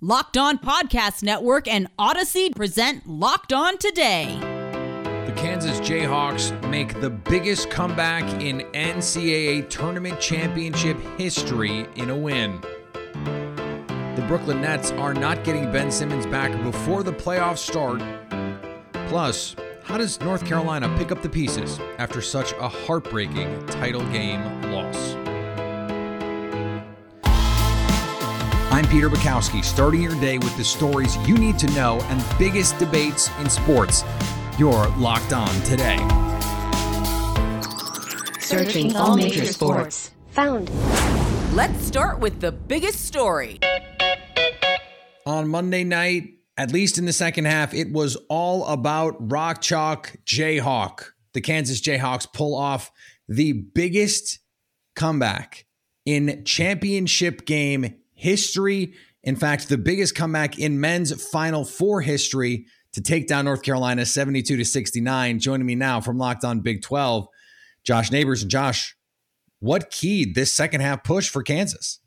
Locked On Podcast Network and Odyssey present Locked On Today. The Kansas Jayhawks make the biggest comeback in NCAA tournament championship history in a win. The Brooklyn Nets are not getting Ben Simmons back before the playoffs start. Plus, how does North Carolina pick up the pieces after such a heartbreaking title game loss? I'm Peter Bukowski, starting your day with the stories you need to know and biggest debates in sports. You're locked on today. Searching all major sports. Found. Let's start with the biggest story. On Monday night, at least in the second half, it was all about Rock Chalk Jayhawk. The Kansas Jayhawks pull off the biggest comeback in championship game history. In fact, the biggest comeback in men's Final Four history to take down North Carolina 72 to 69. Joining me now from Locked On Big 12, Josh Neighbors. And Josh, what keyed this second half push for Kansas?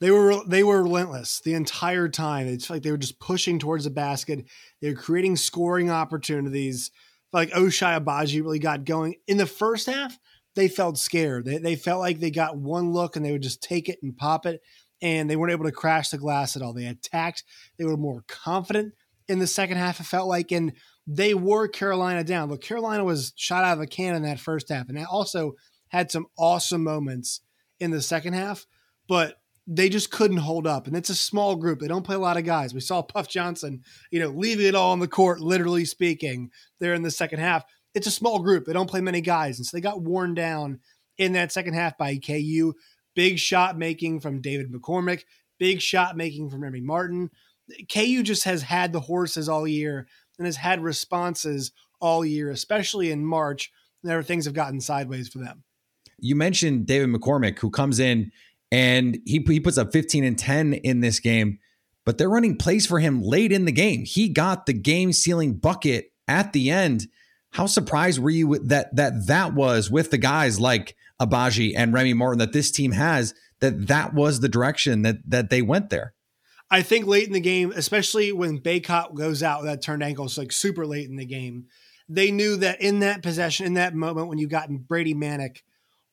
They were they were relentless the entire time. It's like they were just pushing towards the basket. They were creating scoring opportunities. Like Ochai Agbaji really got going in the first half. They felt scared. They, they felt like they got one look and they would just take it and pop it and they weren't able to crash the glass at all. They attacked, they were more confident in the second half, it felt like, and they wore Carolina down. But Carolina was shot out of a can in that first half, and they also had some awesome moments in the second half, but they just couldn't hold up. And it's a small group. They don't play a lot of guys. We saw Puff Johnson, you know, leaving it all on the court, literally speaking, there in the second half. It's a small group. They don't play many guys. And so they got worn down in that second half by KU. Big shot making from David McCormick, big shot making from Remy Martin. KU just has had the horses all year and has had responses all year, especially in March, whenever things have gotten sideways for them. You mentioned David McCormick, who comes in and he, he puts up 15 and 10 in this game, but they're running plays for him late in the game. He got the game sealing bucket at the end. How surprised were you that that that was with the guys like Agbaji and Remy Martin that this team has that that was the direction that that they went there. I think late in the game, especially when Bacot goes out with that turned ankle, it's like super late in the game. They knew that in that possession, in that moment when you got Brady Manek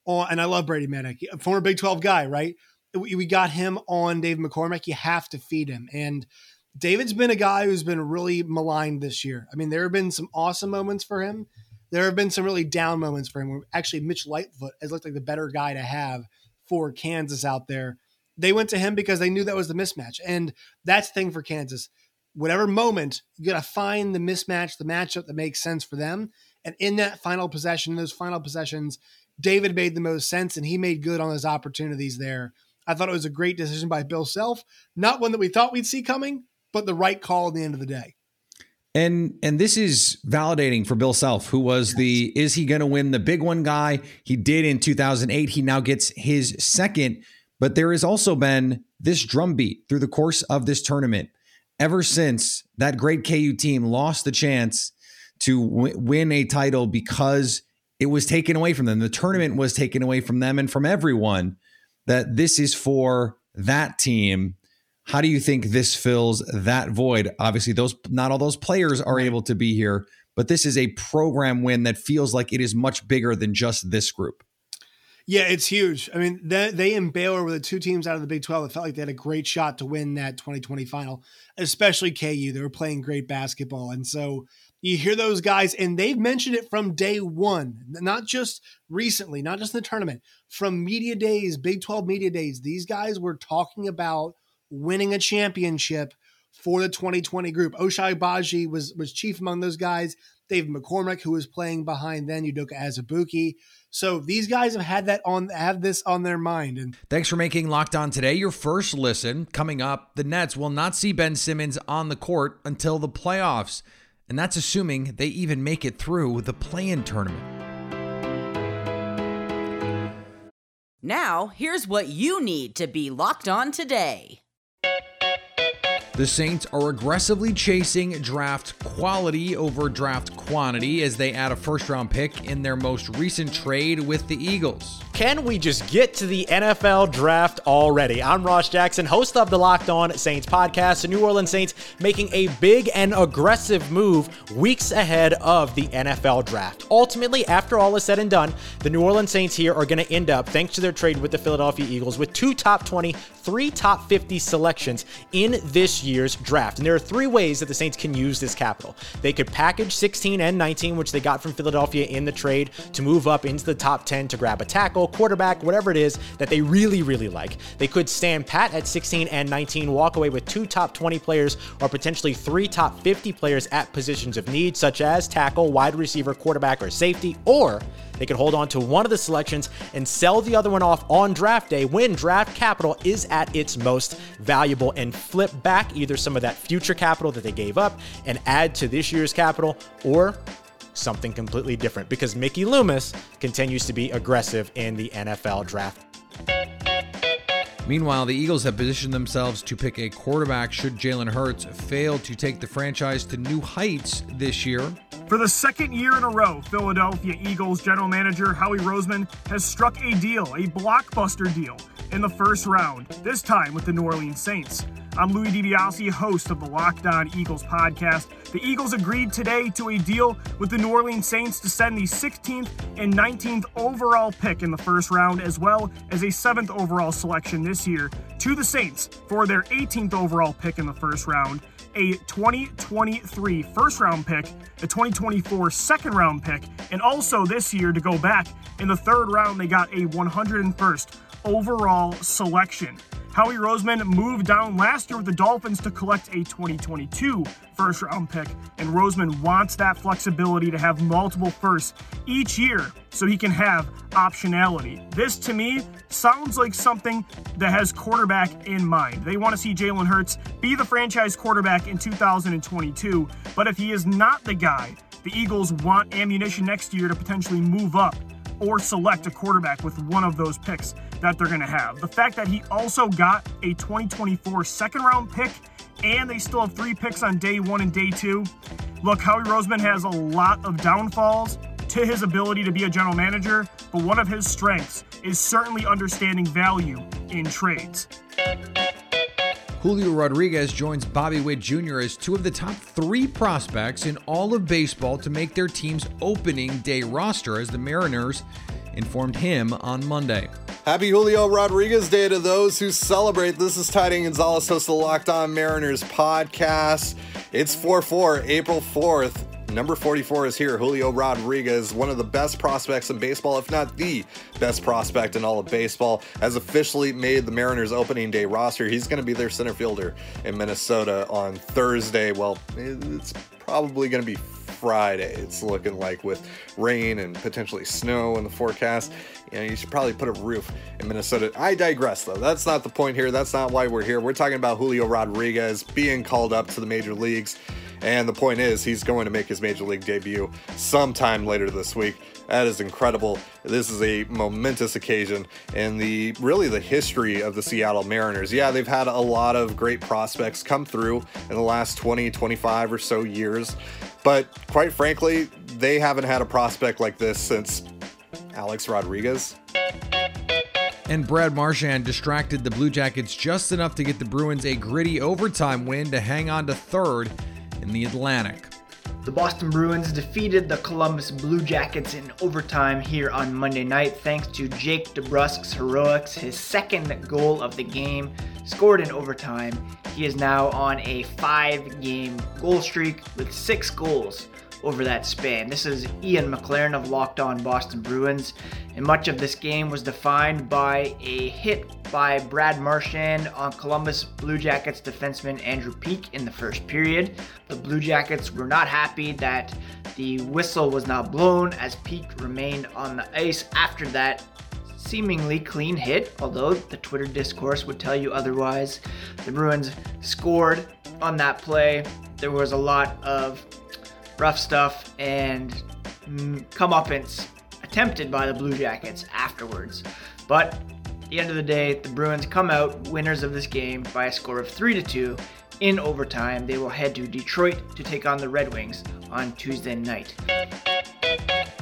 on, and I love Brady Manek, former Big 12 guy, right? We got him on Dave McCormick. You have to feed him. And David's been a guy who's been really maligned this year. I mean, there have been some awesome moments for him there have been some really down moments for him actually Mitch Lightfoot has looked like the better guy to have for Kansas out there. They went to him because they knew that was the mismatch. And that's the thing for Kansas. Whatever moment, you got to find the mismatch, the matchup that makes sense for them. And in that final possession, those final possessions, David made the most sense and he made good on his opportunities there. I thought it was a great decision by Bill Self. Not one that we thought we'd see coming, but the right call at the end of the day. And and this is validating for Bill Self, who was yes. the is he going to win the big one guy? He did in 2008. He now gets his second. But there has also been this drumbeat through the course of this tournament ever since that great KU team lost the chance to w- win a title because it was taken away from them. The tournament was taken away from them and from everyone. That this is for that team how do you think this fills that void? Obviously, those not all those players are able to be here, but this is a program win that feels like it is much bigger than just this group. Yeah, it's huge. I mean, they, they and Baylor were the two teams out of the Big 12 that felt like they had a great shot to win that 2020 final, especially KU. They were playing great basketball. And so you hear those guys, and they've mentioned it from day one, not just recently, not just in the tournament, from media days, Big 12 media days. These guys were talking about winning a championship for the 2020 group. Ochai Agbaji was was chief among those guys. David McCormick, who was playing behind then, Udoka Azubuike. So these guys have had that on have this on their mind. And thanks for making Locked On today your first listen. Coming up, the Nets will not see Ben Simmons on the court until the playoffs, and that's assuming they even make it through the play-in tournament. Now, here's what you need to be locked on today. The Saints are aggressively chasing draft quality over draft quantity as they add a first round pick in their most recent trade with the Eagles. Can we just get to the NFL draft already? I'm Ross Jackson, host of the Locked On Saints podcast. The New Orleans Saints making a big and aggressive move weeks ahead of the NFL draft. Ultimately, after all is said and done, the New Orleans Saints here are going to end up, thanks to their trade with the Philadelphia Eagles, with two top 20, three top 50 selections in this year's draft. And there are three ways that the Saints can use this capital. They could package 16 and 19, which they got from Philadelphia in the trade, to move up into the top 10 to grab a tackle quarterback, whatever it is that they really, really like. They could stand pat at 16 and 19, walk away with two top 20 players or potentially three top 50 players at positions of need, such as tackle, wide receiver, quarterback, or safety, or they could hold on to one of the selections and sell the other one off on draft day when draft capital is at its most valuable and flip back either some of that future capital that they gave up and add to this year's capital or something completely different because Mickey Loomis continues to be aggressive in the NFL draft. Meanwhile, the Eagles have positioned themselves to pick a quarterback should Jalen Hurts fail to take the franchise to new heights this year. For the second year in a row, Philadelphia Eagles general manager Howie Roseman has struck a deal, a blockbuster deal, in the first round, this time with the New Orleans Saints. I'm Louis DiBiase, host of the Locked On Eagles podcast. The Eagles agreed today to a deal with the New Orleans Saints to send the 16th and 19th overall pick in the first round, as well as a 7th overall selection this year, to the Saints for their 18th overall pick in the first round, a 2023 first round pick, a 2024 second round pick, and also this year to go back in the third round, they got a 101st overall selection. Howie Roseman moved down last year with the Dolphins to collect a 2022 first round pick, and Roseman wants that flexibility to have multiple firsts each year so he can have optionality. This to me sounds like something that has quarterback in mind. They want to see Jalen Hurts be the franchise quarterback in 2022, but if he is not the guy, the Eagles want ammunition next year to potentially move up or select a quarterback with one of those picks that they're going to have. The fact that he also got a 2024 second round pick and they still have three picks on day one and day two. Look, Howie Roseman has a lot of downfalls to his ability to be a general manager, but one of his strengths is certainly understanding value in trades. Julio Rodriguez joins Bobby Witt Jr. as two of the top three prospects in all of baseball to make their team's opening day roster, as the Mariners informed him on Monday. Happy Julio Rodriguez Day to those who celebrate. This is Tidy Gonzalez, host of the Locked On Mariners podcast. It's 4 4, April 4th. Number 44 is here. Julio Rodriguez, one of the best prospects in baseball, if not the best prospect in all of baseball, has officially made the Mariners opening day roster. He's going to be their center fielder in Minnesota on Thursday. Well, it's probably going to be Friday. It's looking like with rain and potentially snow in the forecast. You know, you should probably put a roof in Minnesota. I digress, though. That's not the point here. That's not why we're here. We're talking about Julio Rodriguez being called up to the major leagues. And the point is, he's going to make his major league debut sometime later this week. That is incredible. This is a momentous occasion in the really the history of the Seattle Mariners. Yeah, they've had a lot of great prospects come through in the last 20, 25 or so years. But quite frankly, they haven't had a prospect like this since Alex Rodriguez. And Brad Marchand distracted the Blue Jackets just enough to get the Bruins a gritty overtime win to hang on to third in the Atlantic. The Boston Bruins defeated the Columbus Blue Jackets in overtime here on Monday night thanks to Jake DeBrusk's heroics, his second goal of the game, scored in overtime. He is now on a five game goal streak with six goals over that span. This is Ian McLaren of Locked On Boston Bruins, and much of this game was defined by a hit by Brad Marchand on Columbus Blue Jackets defenseman Andrew Peeke in the first period. The Blue Jackets were not happy that the whistle was not blown as Peeke remained on the ice after that seemingly clean hit, although the Twitter discourse would tell you otherwise. The Bruins scored on that play. There was a lot of rough stuff and mm, comeuppance attempted by the Blue Jackets afterwards. But at the end of the day, the Bruins come out winners of this game by a score of 3 to 2 in overtime. They will head to Detroit to take on the Red Wings on Tuesday night.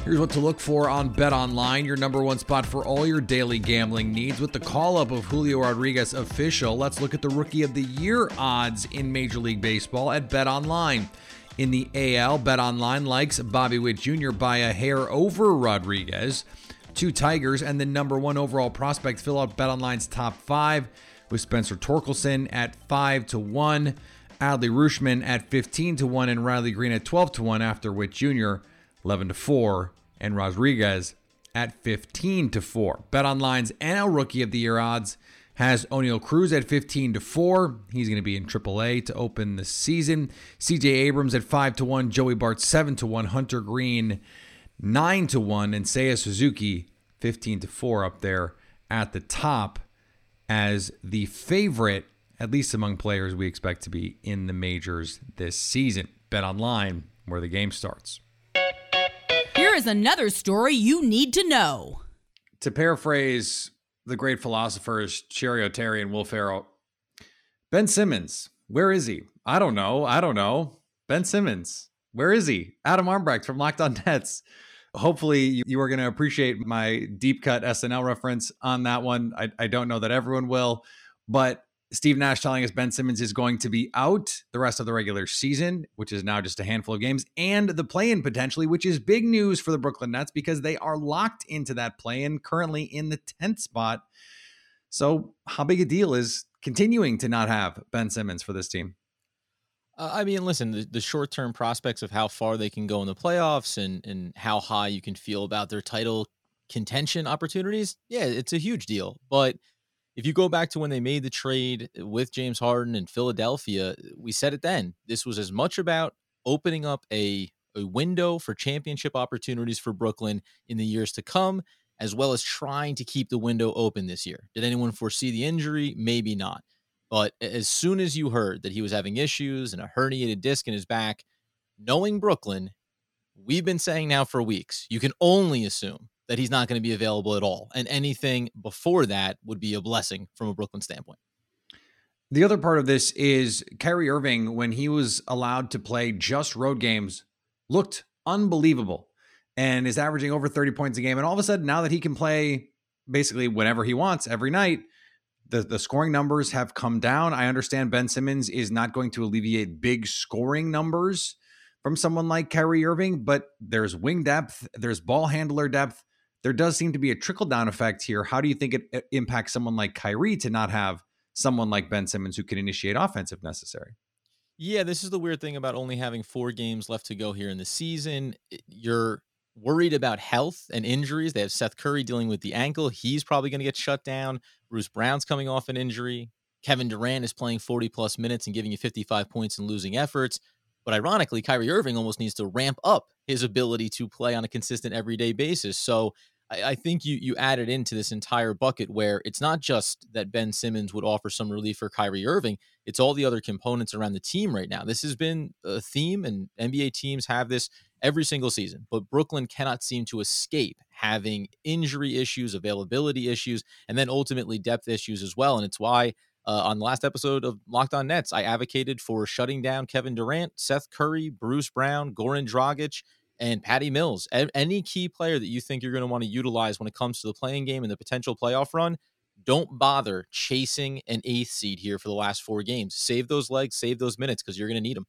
Here's what to look for on Bet Online, your number one spot for all your daily gambling needs. With the call up of Julio Rodriguez official, let's look at the Rookie of the Year odds in Major League Baseball at Bet Online. In the AL, Bet Online likes Bobby Witt Jr. by a hair over Rodriguez. Two Tigers and the number one overall prospect fill out Bet Online's top five with Spencer Torkelson at 5 to 1, Adley Rutschman at 15 to 1, and Riley Greene at 12 to 1 after Witt Jr. 11 to 4, and Rodriguez at 15 to 4. Bet Online's NL Rookie of the Year odds has Oneil Cruz at 15 to 4. He's going to be in AAA to open the season. CJ Abrams at 5 to 1, Joey Bart 7 to 1, Hunter Greene 9 to 1, and Seiya Suzuki 15 to 4 up there at the top as the favorite, at least among players we expect to be in the majors this season. Bet online where the game starts. Here is another story you need to know. To paraphrase the great philosophers Cheri Oteri and Will Ferrell, Ben Simmons, where is he? I don't know. I don't know. Ben Simmons, where is he? Adam Armbrecht from Locked On Nets. Hopefully, you are going to appreciate my deep cut SNL reference on that one. I, I don't know that everyone will, but Steve Nash telling us Ben Simmons is going to be out the rest of the regular season, which is now just a handful of games, and the play in potentially, which is big news for the Brooklyn Nets because they are locked into that play in currently in the 10th spot. So, how big a deal is continuing to not have Ben Simmons for this team? Uh, I mean, listen, the, the short term prospects of how far they can go in the playoffs and, and how high you can feel about their title contention opportunities, yeah, it's a huge deal. But if you go back to when they made the trade uh, with James Harden in Philadelphia, we said it then. This was as much about opening up a, a window for championship opportunities for Brooklyn in the years to come, as well as trying to keep the window open this year. Did anyone foresee the injury? Maybe not. But as soon as you heard that he was having issues and a herniated disc in his back, knowing Brooklyn, we've been saying now for weeks, you can only assume that he's not going to be available at all. And anything before that would be a blessing from a Brooklyn standpoint. The other part of this is Kyrie Irving, when he was allowed to play just road games, looked unbelievable and is averaging over 30 points a game. And all of a sudden, now that he can play basically whenever he wants every night, the, the scoring numbers have come down. I understand Ben Simmons is not going to alleviate big scoring numbers from someone like Kyrie Irving, but there's wing depth, there's ball handler depth, there does seem to be a trickle down effect here. How do you think it impacts someone like Kyrie to not have someone like Ben Simmons who can initiate offense if necessary? Yeah, this is the weird thing about only having four games left to go here in the season. You're worried about health and injuries. They have Seth Curry dealing with the ankle. He's probably going to get shut down. Bruce Brown's coming off an injury. Kevin Durant is playing 40 plus minutes and giving you 55 points and losing efforts. But ironically, Kyrie Irving almost needs to ramp up his ability to play on a consistent everyday basis. So I, I think you you added into this entire bucket where it's not just that Ben Simmons would offer some relief for Kyrie Irving, it's all the other components around the team right now. This has been a theme, and NBA teams have this every single season, but Brooklyn cannot seem to escape having injury issues, availability issues, and then ultimately depth issues as well. And it's why uh, on the last episode of Locked On Nets, I advocated for shutting down Kevin Durant, Seth Curry, Bruce Brown, Goran Dragic, and Patty Mills. Any key player that you think you're going to want to utilize when it comes to the playing game and the potential playoff run, don't bother chasing an eighth seed here for the last four games. Save those legs, save those minutes because you're going to need them.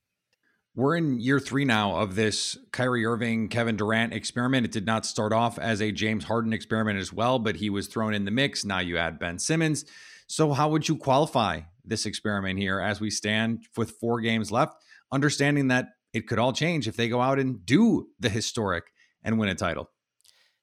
We're in year three now of this Kyrie Irving, Kevin Durant experiment. It did not start off as a James Harden experiment as well, but he was thrown in the mix. Now you add Ben Simmons. So, how would you qualify this experiment here as we stand with four games left, understanding that it could all change if they go out and do the historic and win a title.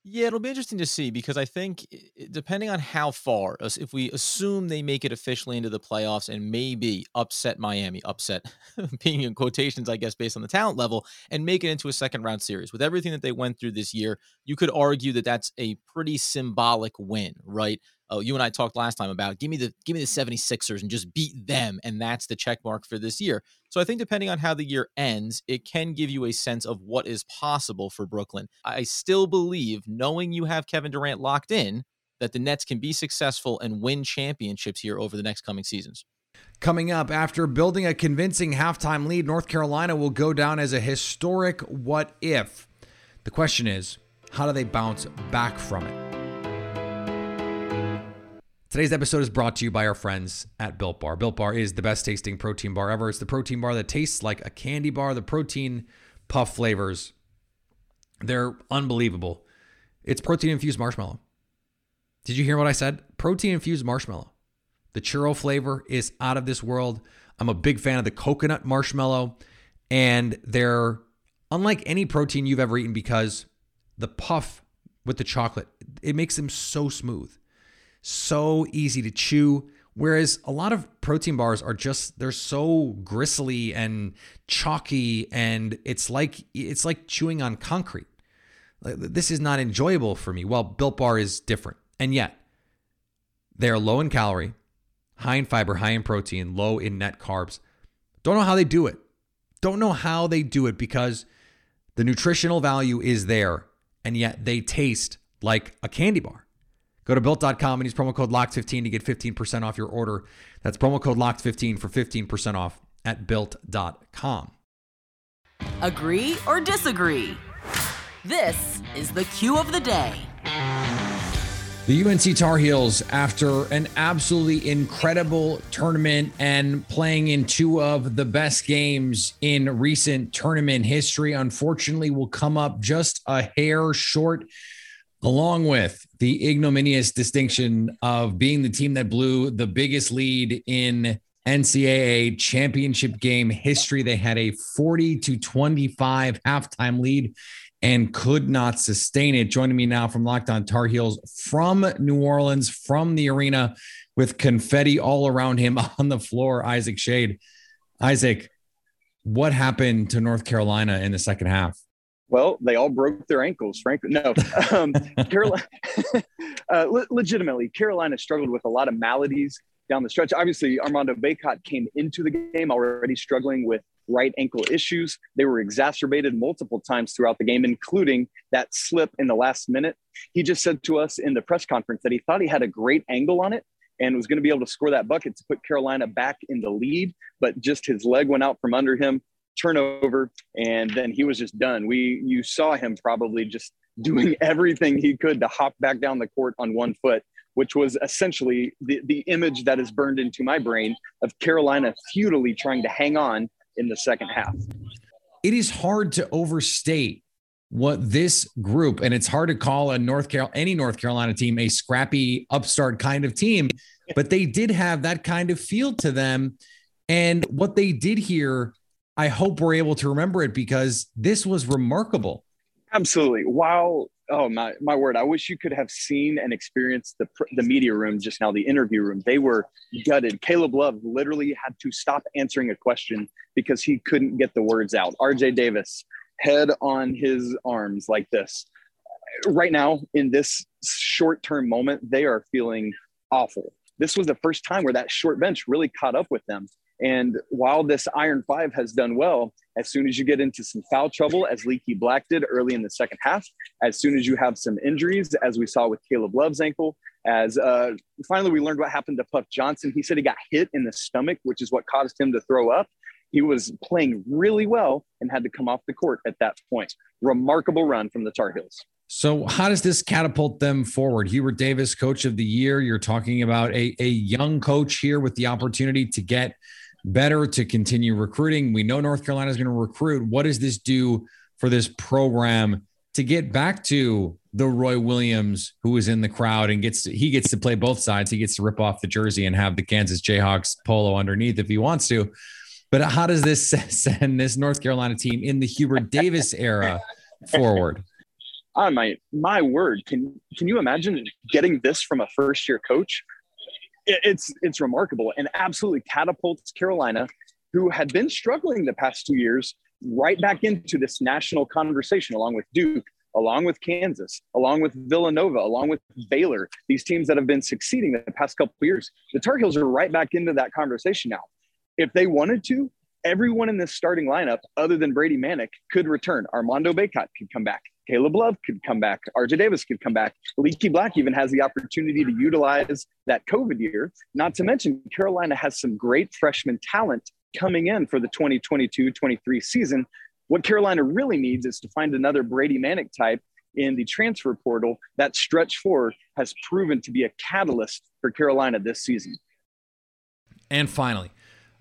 Yeah, it'll be interesting to see because I think depending on how far, if we assume they make it officially into the playoffs and maybe upset Miami, upset being in quotations, I guess, based on the talent level, and make it into a second round series with everything that they went through this year, you could argue that that's a pretty symbolic win, right? Oh, you and I talked last time about give me the give me the 76ers and just beat them and that's the check mark for this year. So I think depending on how the year ends, it can give you a sense of what is possible for Brooklyn. I still believe knowing you have Kevin Durant locked in that the Nets can be successful and win championships here over the next coming seasons. Coming up, after building a convincing halftime lead, North Carolina will go down as a historic what if. The question is, How do they bounce back from it? Today's episode is brought to you by our friends at Built Bar. Built Bar is the best tasting protein bar ever. It's the protein bar that tastes like a candy bar. The protein puff flavors, they're unbelievable. It's protein infused marshmallow. Did you hear what I said? Protein infused marshmallow. The churro flavor is out of this world. I'm a big fan of the coconut marshmallow, and they're unlike any protein you've ever eaten because the puff with the chocolate, it makes them so smooth, so easy to chew. Whereas a lot of protein bars are just they're so gristly and chalky and it's like it's like chewing on concrete. This is not enjoyable for me. Well, Built Bar is different. And yet, they're low in calorie, high in fiber, high in protein, low in net carbs. Don't know how they do it. Don't know how they do it because the nutritional value is there and yet they taste like a candy bar. Go to built.com and use promo code LOCKED15 to get 15% off your order. That's promo code LOCKED15 for 15% off at built.com. Agree or disagree? This is the cue of the day. The UNC Tar Heels, after an absolutely incredible tournament and playing in two of the best games in recent tournament history, unfortunately will come up just a hair short, along with the ignominious distinction of being the team that blew the biggest lead in NCAA championship game history. They had a 40 to 25 halftime lead and could not sustain it. Joining me now from Locked On Tar Heels from New Orleans, from the arena, with confetti all around him on the floor, Isaac Shade. Isaac, what happened to North Carolina in the second half? Well, they all broke their ankles, frankly. No, um, Carolina, uh, le- legitimately, Carolina struggled with a lot of maladies down the stretch. Obviously, Armando Bacot came into the game already struggling with right ankle issues. They were exacerbated multiple times throughout the game, including that slip in the last minute. He just said to us in the press conference that he thought he had a great angle on it and was going to be able to score that bucket to put Carolina back in the lead, but just his leg went out from under him, turnover, and then he was just done. We you saw him probably just doing everything he could to hop back down the court on one foot which was essentially the, the image that is burned into my brain of Carolina futilely trying to hang on in the second half. It is hard to overstate what this group, and it's hard to call a North Carolina any North Carolina team a scrappy upstart kind of team, but they did have that kind of feel to them. And what they did here, I hope we're able to remember it because this was remarkable. Absolutely. While oh my my word i wish you could have seen and experienced the the media room just now the interview room. They were gutted. Caleb love literally had to stop answering a question because he couldn't get the words out. Rj davis head on his arms like this. Right now in this short term moment they are feeling awful. This was the first time where that short bench really caught up with them and while this Iron Five has done well, as soon as you get into some foul trouble, as Leaky Black did early in the second half, as soon as you have some injuries, as we saw with Caleb Love's ankle, as uh, finally we learned what happened to Puff Johnson. He said he got hit in the stomach, which is what caused him to throw up. He was playing really well and had to come off the court at that point. Remarkable run from the Tar Heels. So, how does this catapult them forward? Hubert Davis, coach of the year. You're talking about a, a young coach here with the opportunity to get better to continue recruiting. We know North Carolina is going to recruit. What does this do for this program to get back to the Roy Williams who is in the crowd and gets to, he gets to play both sides. He gets to rip off the jersey and have the Kansas Jayhawks polo underneath if he wants to. But how does this send this North Carolina team in the Hubert Davis era forward? Oh my my word! Can can you imagine getting this from a first year coach? It's it's remarkable and absolutely catapults Carolina, who had been struggling the past two years, right back into this national conversation, along with Duke, along with Kansas, along with Villanova, along with Baylor. These teams that have been succeeding the past couple years, the Tar Heels are right back into that conversation now. If they wanted to, everyone in this starting lineup, other than Brady Manek, could return. Armando Bacot could come back. Caleb Love could come back. RJ Davis could come back. Leaky Black even has the opportunity to utilize that COVID year. Not to mention, Carolina has some great freshman talent coming in for the 2022 23 season. What Carolina really needs is to find another Brady Manek type in the transfer portal, that stretch four has proven to be a catalyst for Carolina this season. And finally,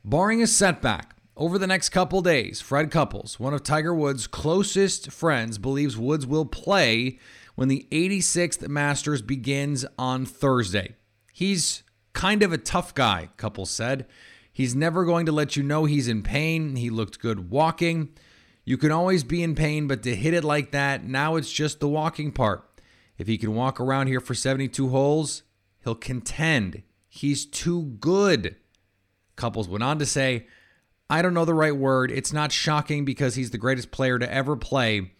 barring a setback, over the next couple days, Fred Couples, one of Tiger Woods' closest friends, believes Woods will play when the 86th Masters begins on Thursday. He's kind of a tough guy, Couples said. He's never going to let you know he's in pain. He looked good walking. You can always be in pain, but to hit it like that, now it's just the walking part. If he can walk around here for 72 holes, he'll contend. He's too good. Couples went on to say, I don't know the right word. It's not shocking because he's the greatest player to ever play.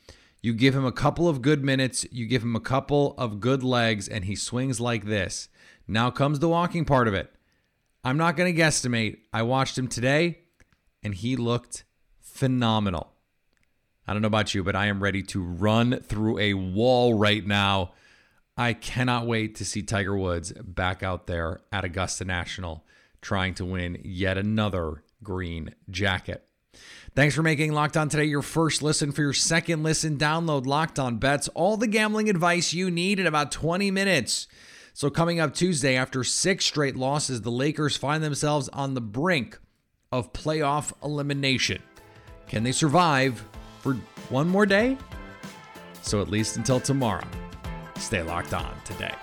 You give him a couple of good minutes, you give him a couple of good legs, and he swings like this. Now comes the walking part of it. I'm not going to guesstimate. I watched him today and he looked phenomenal. I don't know about you, but I am ready to run through a wall right now. I cannot wait to see Tiger Woods back out there at Augusta National trying to win yet another green jacket. Thanks for making Locked On Today your first listen. For your second listen, download Locked On Bets, all the gambling advice you need in about 20 minutes. So, coming up Tuesday, after six straight losses, the Lakers find themselves on the brink of playoff elimination. Can they survive for one more day? So, at least until tomorrow, stay locked on today.